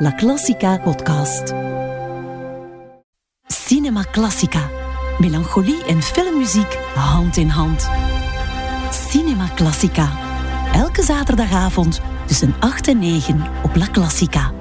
La Classica podcast. Cinema Classica. Melancholie en filmmuziek hand in hand. Cinema Classica. Elke zaterdagavond tussen 8 en 9 op La Classica.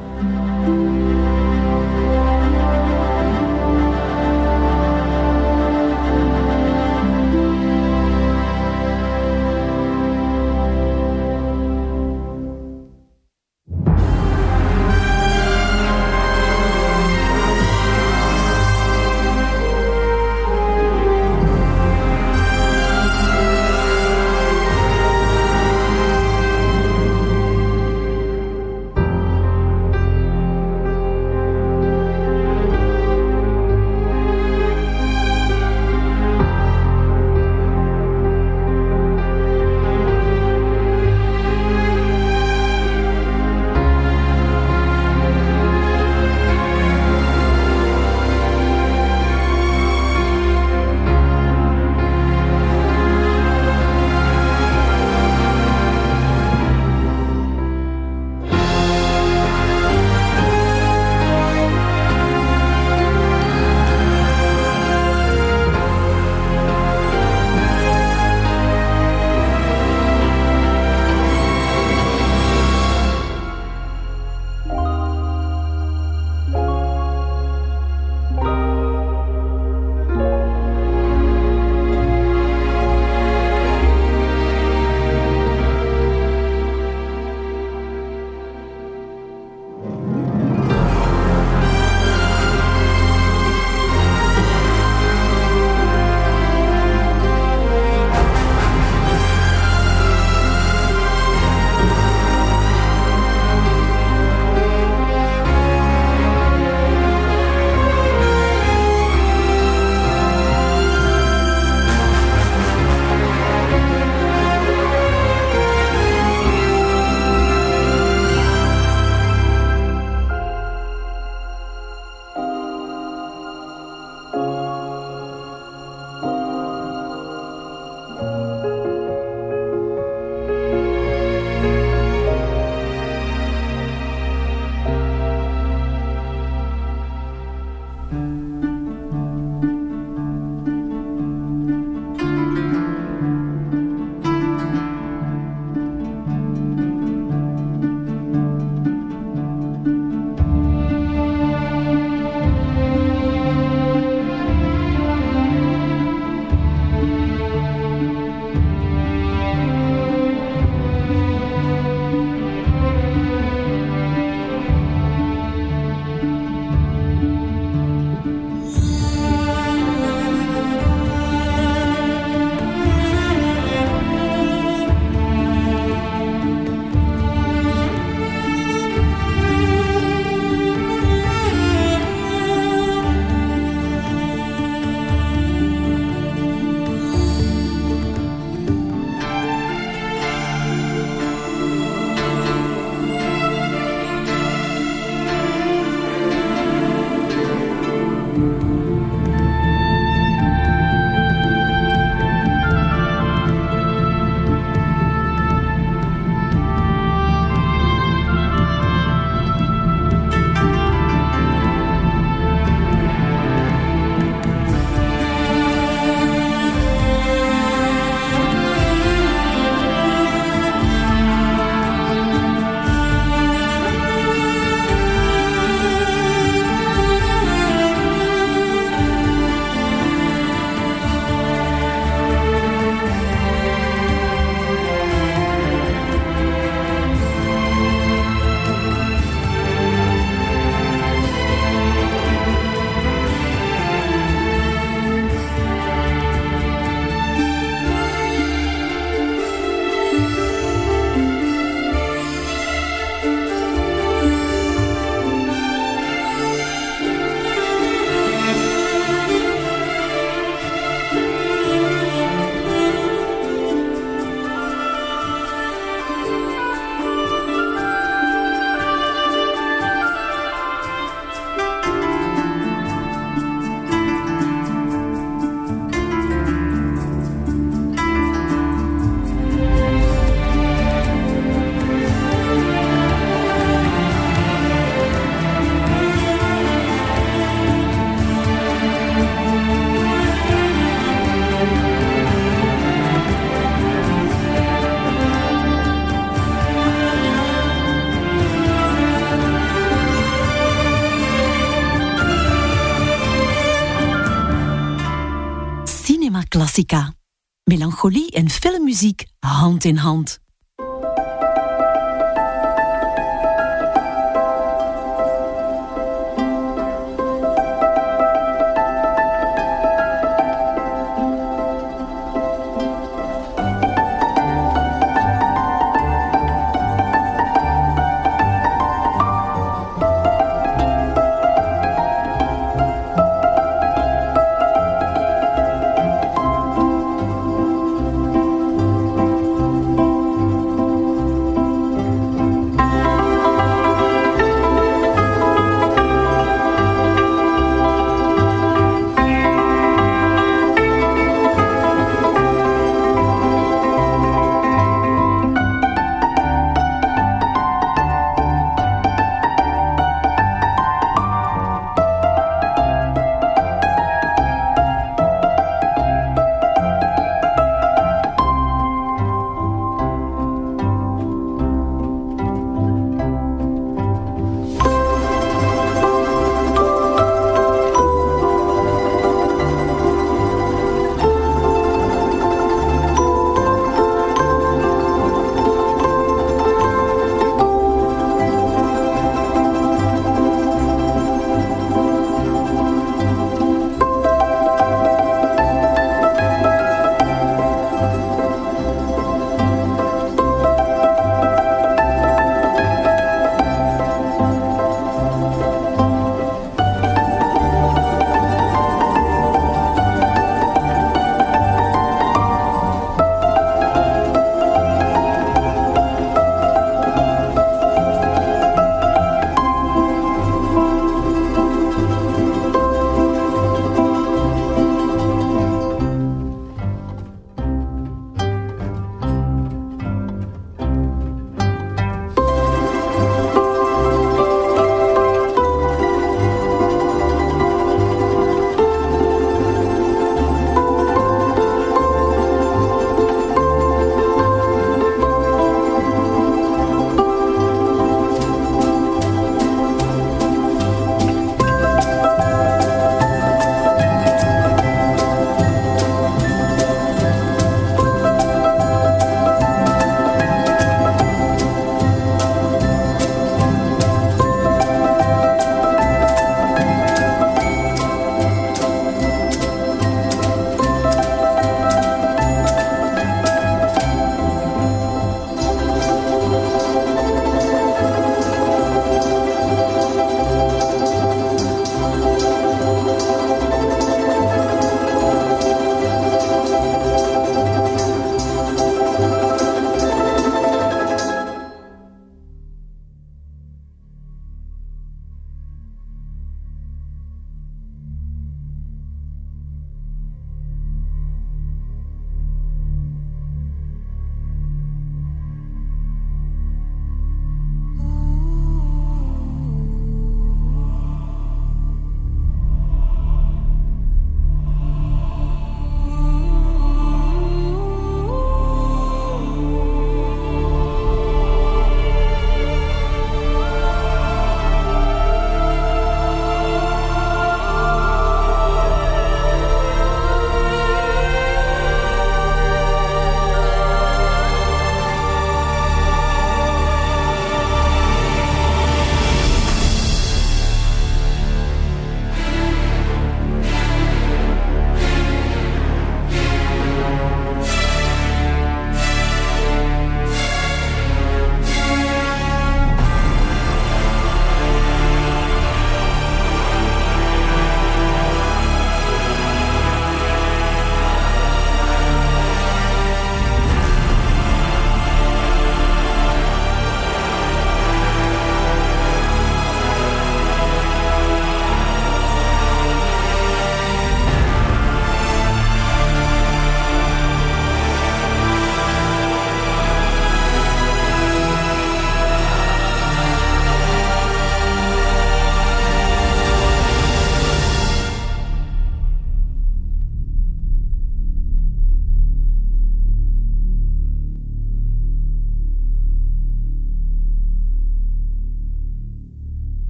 Melancholie en filmmuziek hand in hand.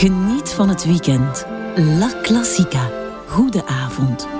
Geniet van het weekend La Classica. Goede avond.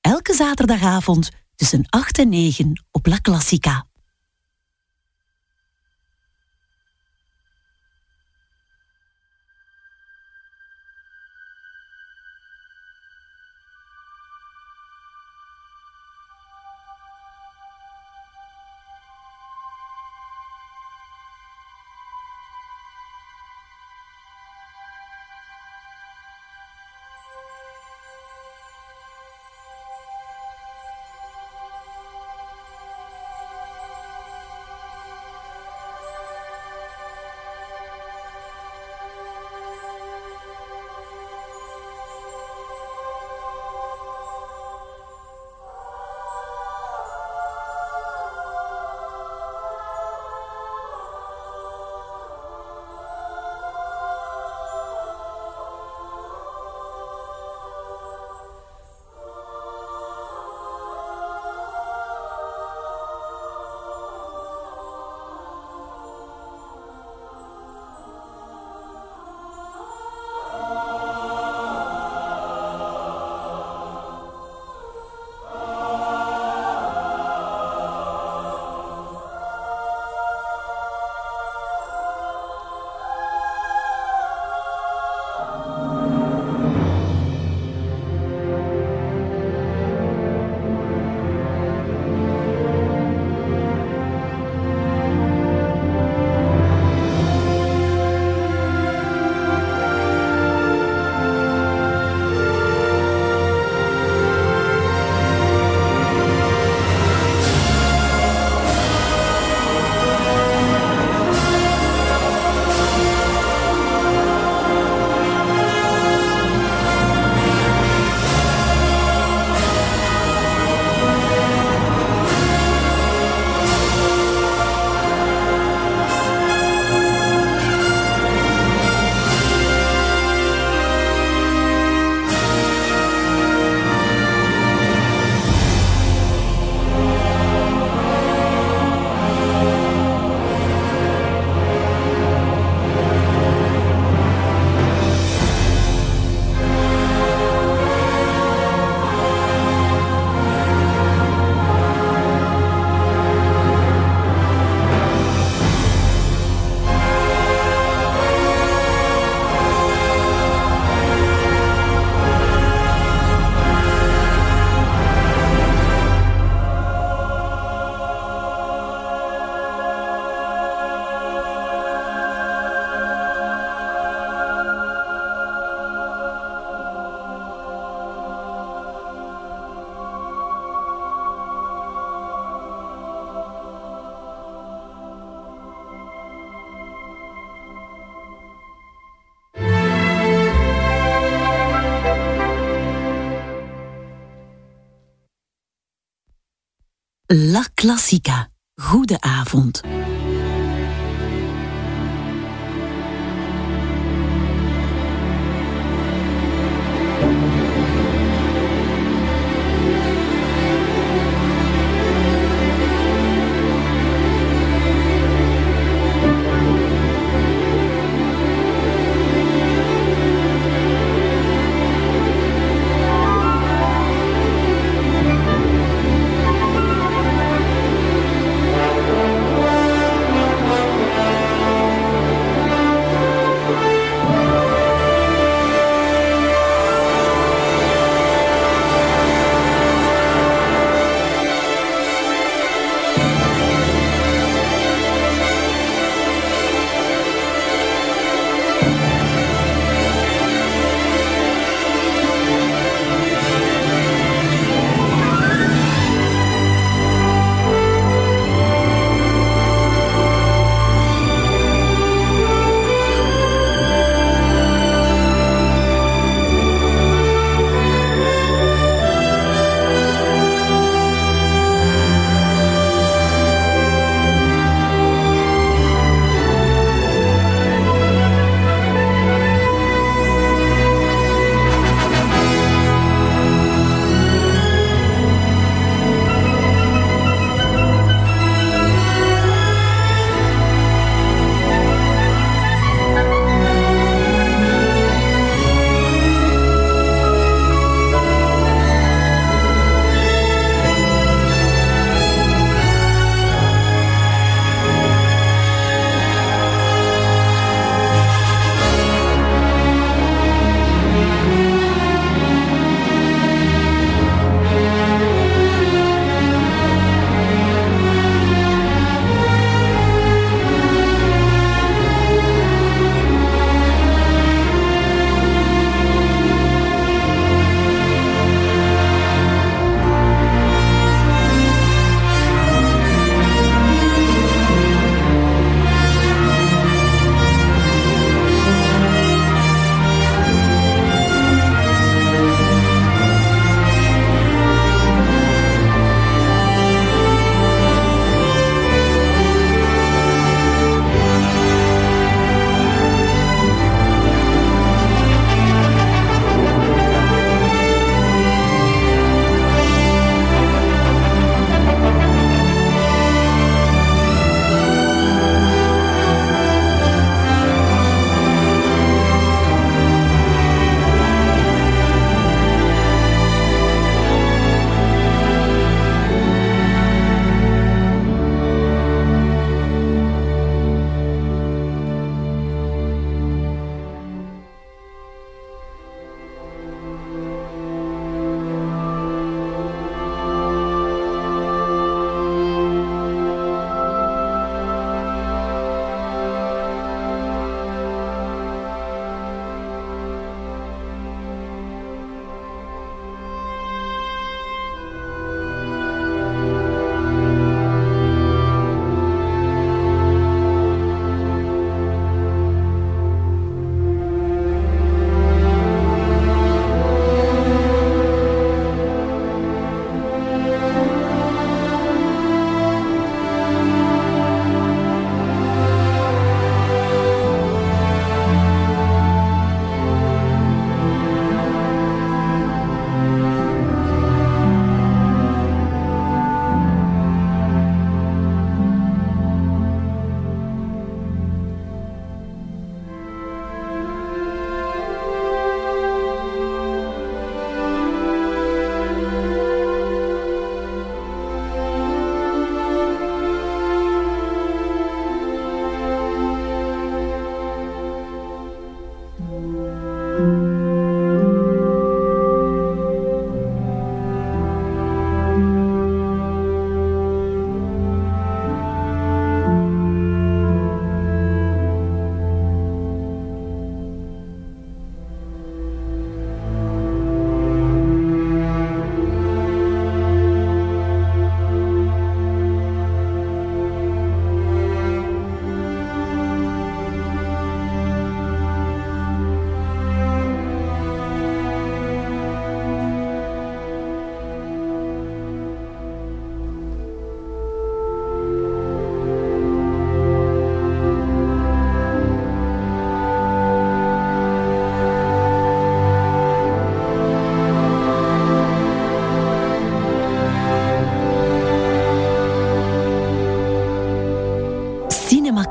Elke zaterdagavond tussen 8 en 9 op La Classica.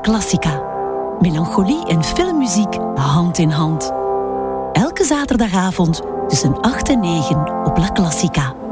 Classica. Melancholie en filmmuziek hand in hand. Elke zaterdagavond tussen 8 en 9 op La Classica.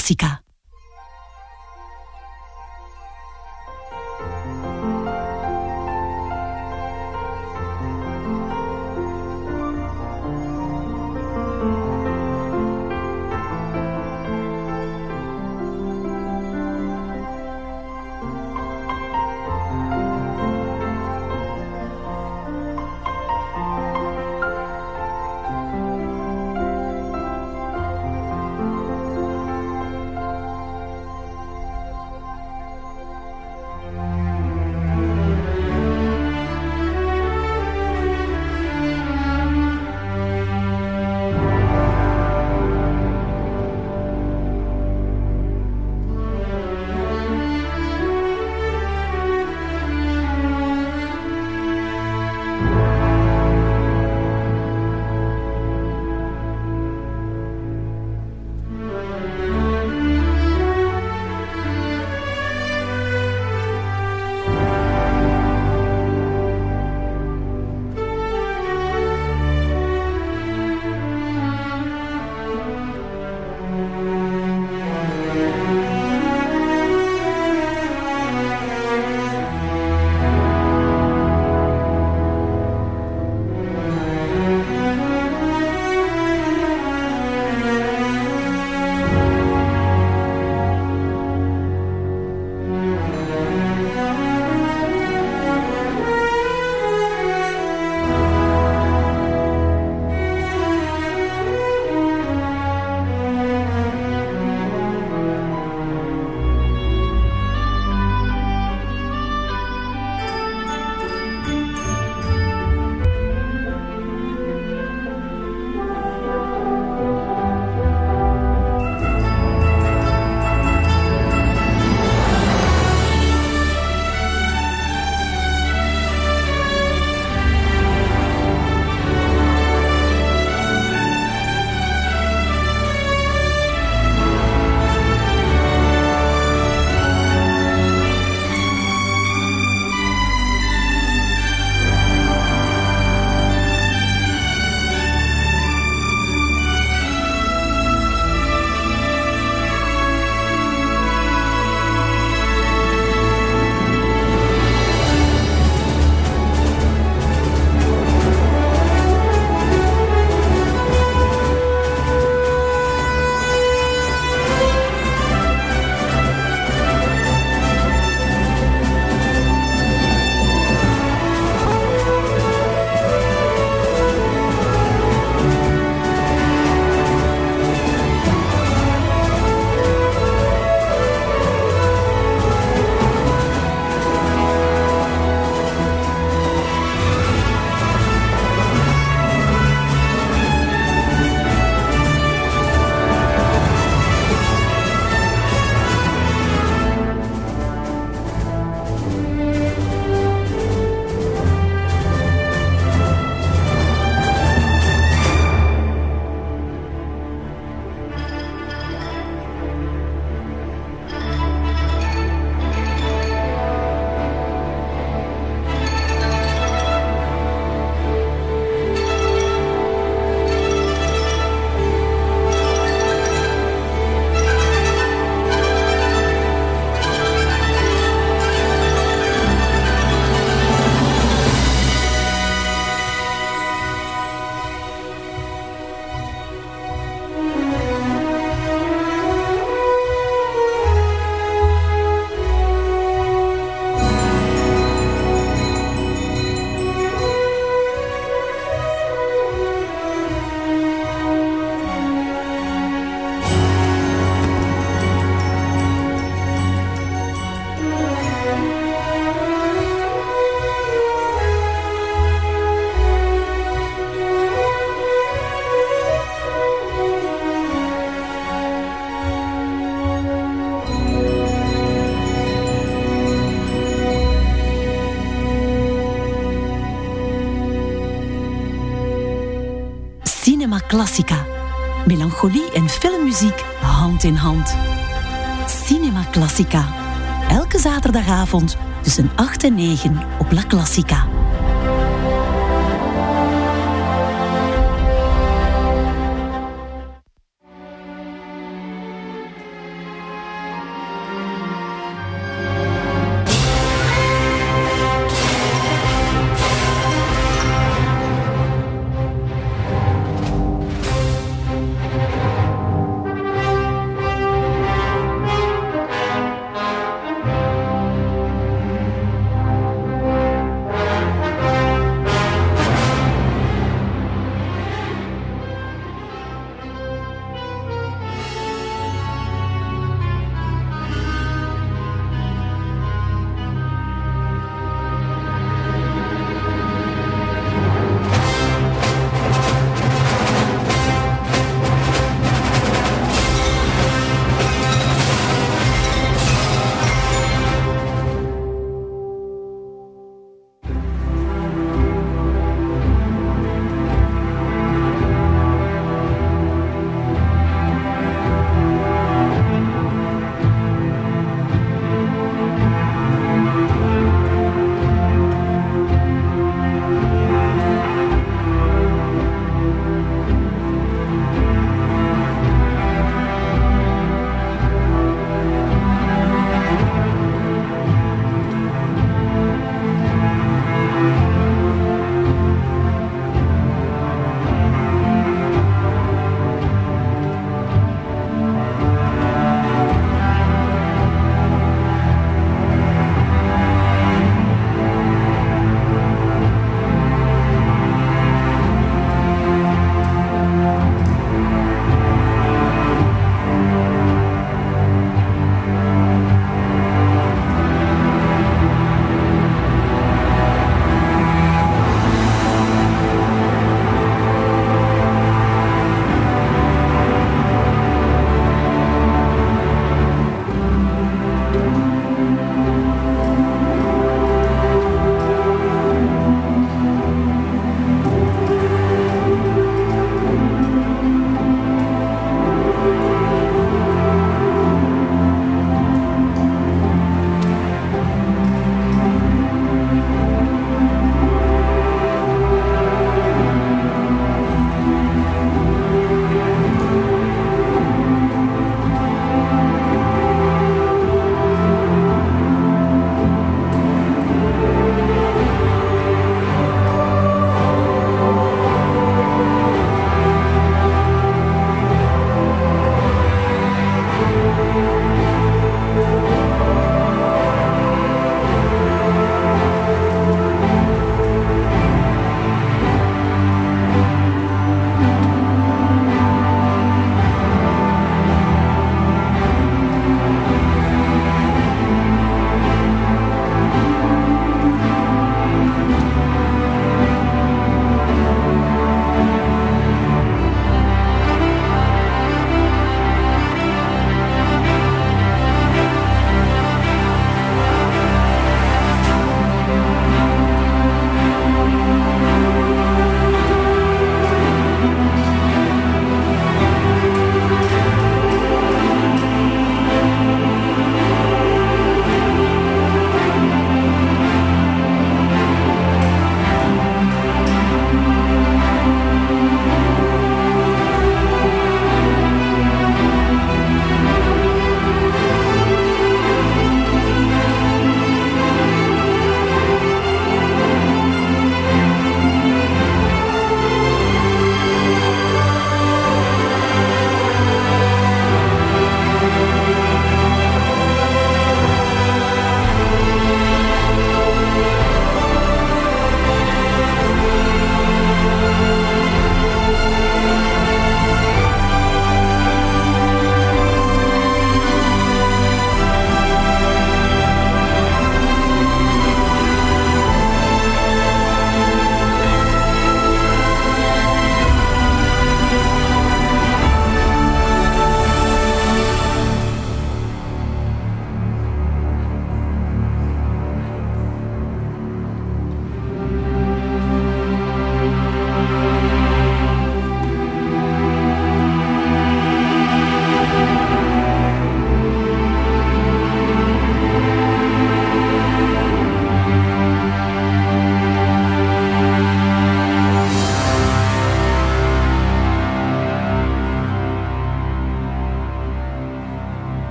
Classica. Classica. Melancholie en filmmuziek hand in hand. Cinema Classica. Elke zaterdagavond tussen 8 en 9 op La Classica.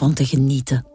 Van te genieten.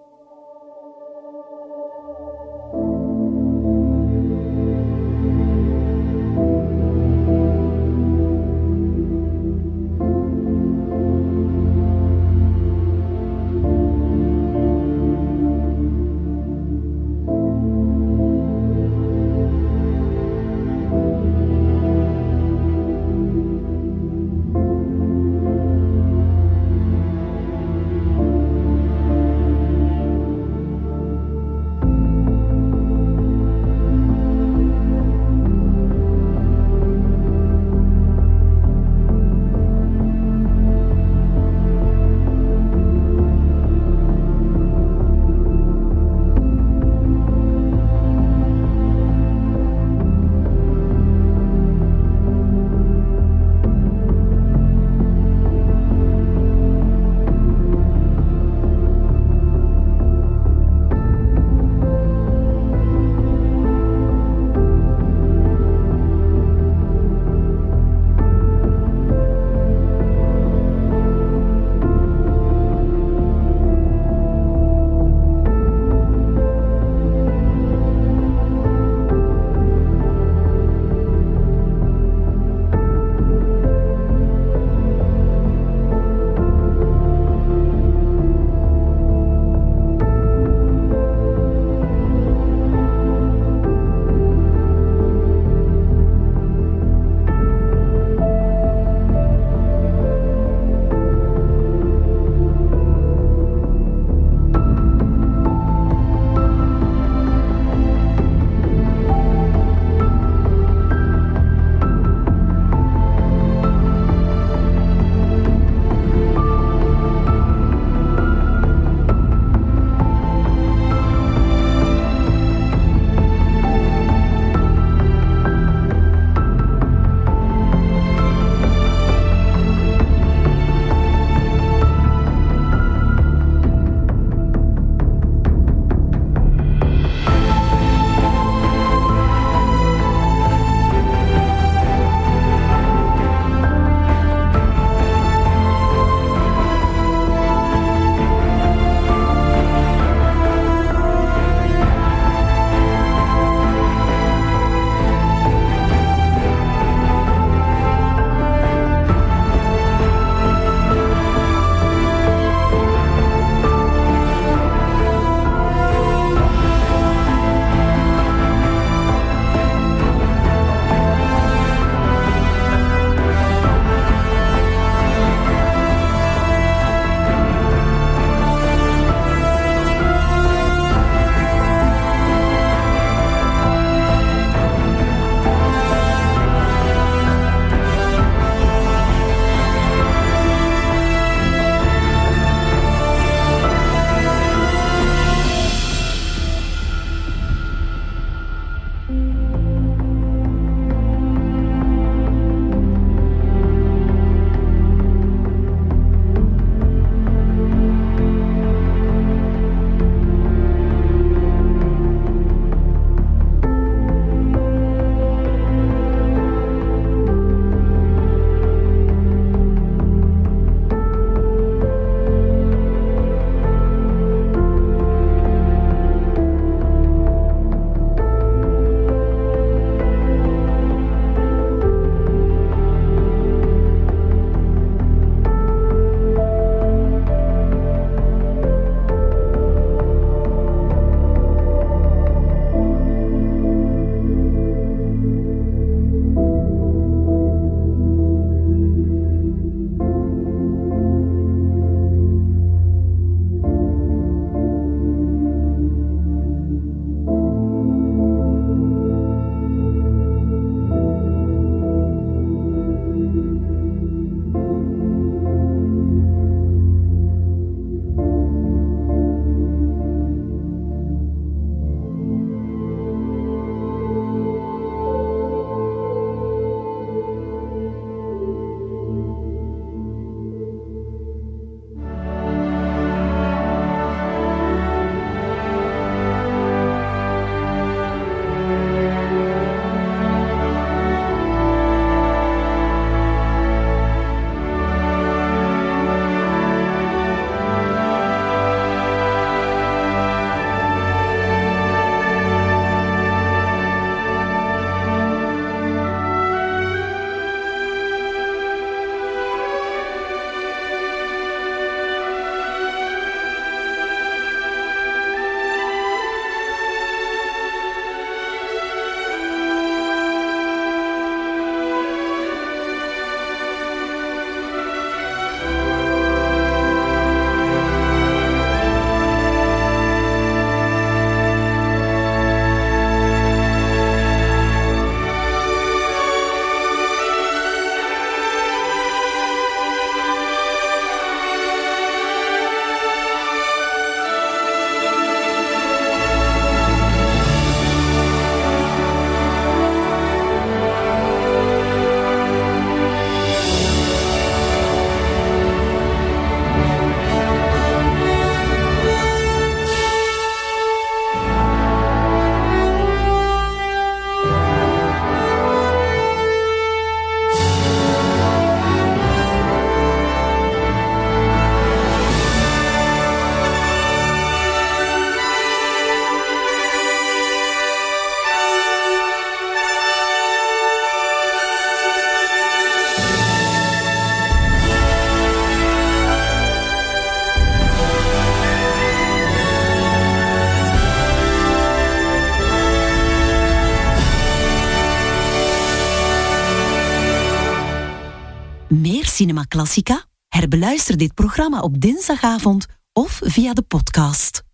Classica? Herbeluister dit programma op dinsdagavond of via de podcast.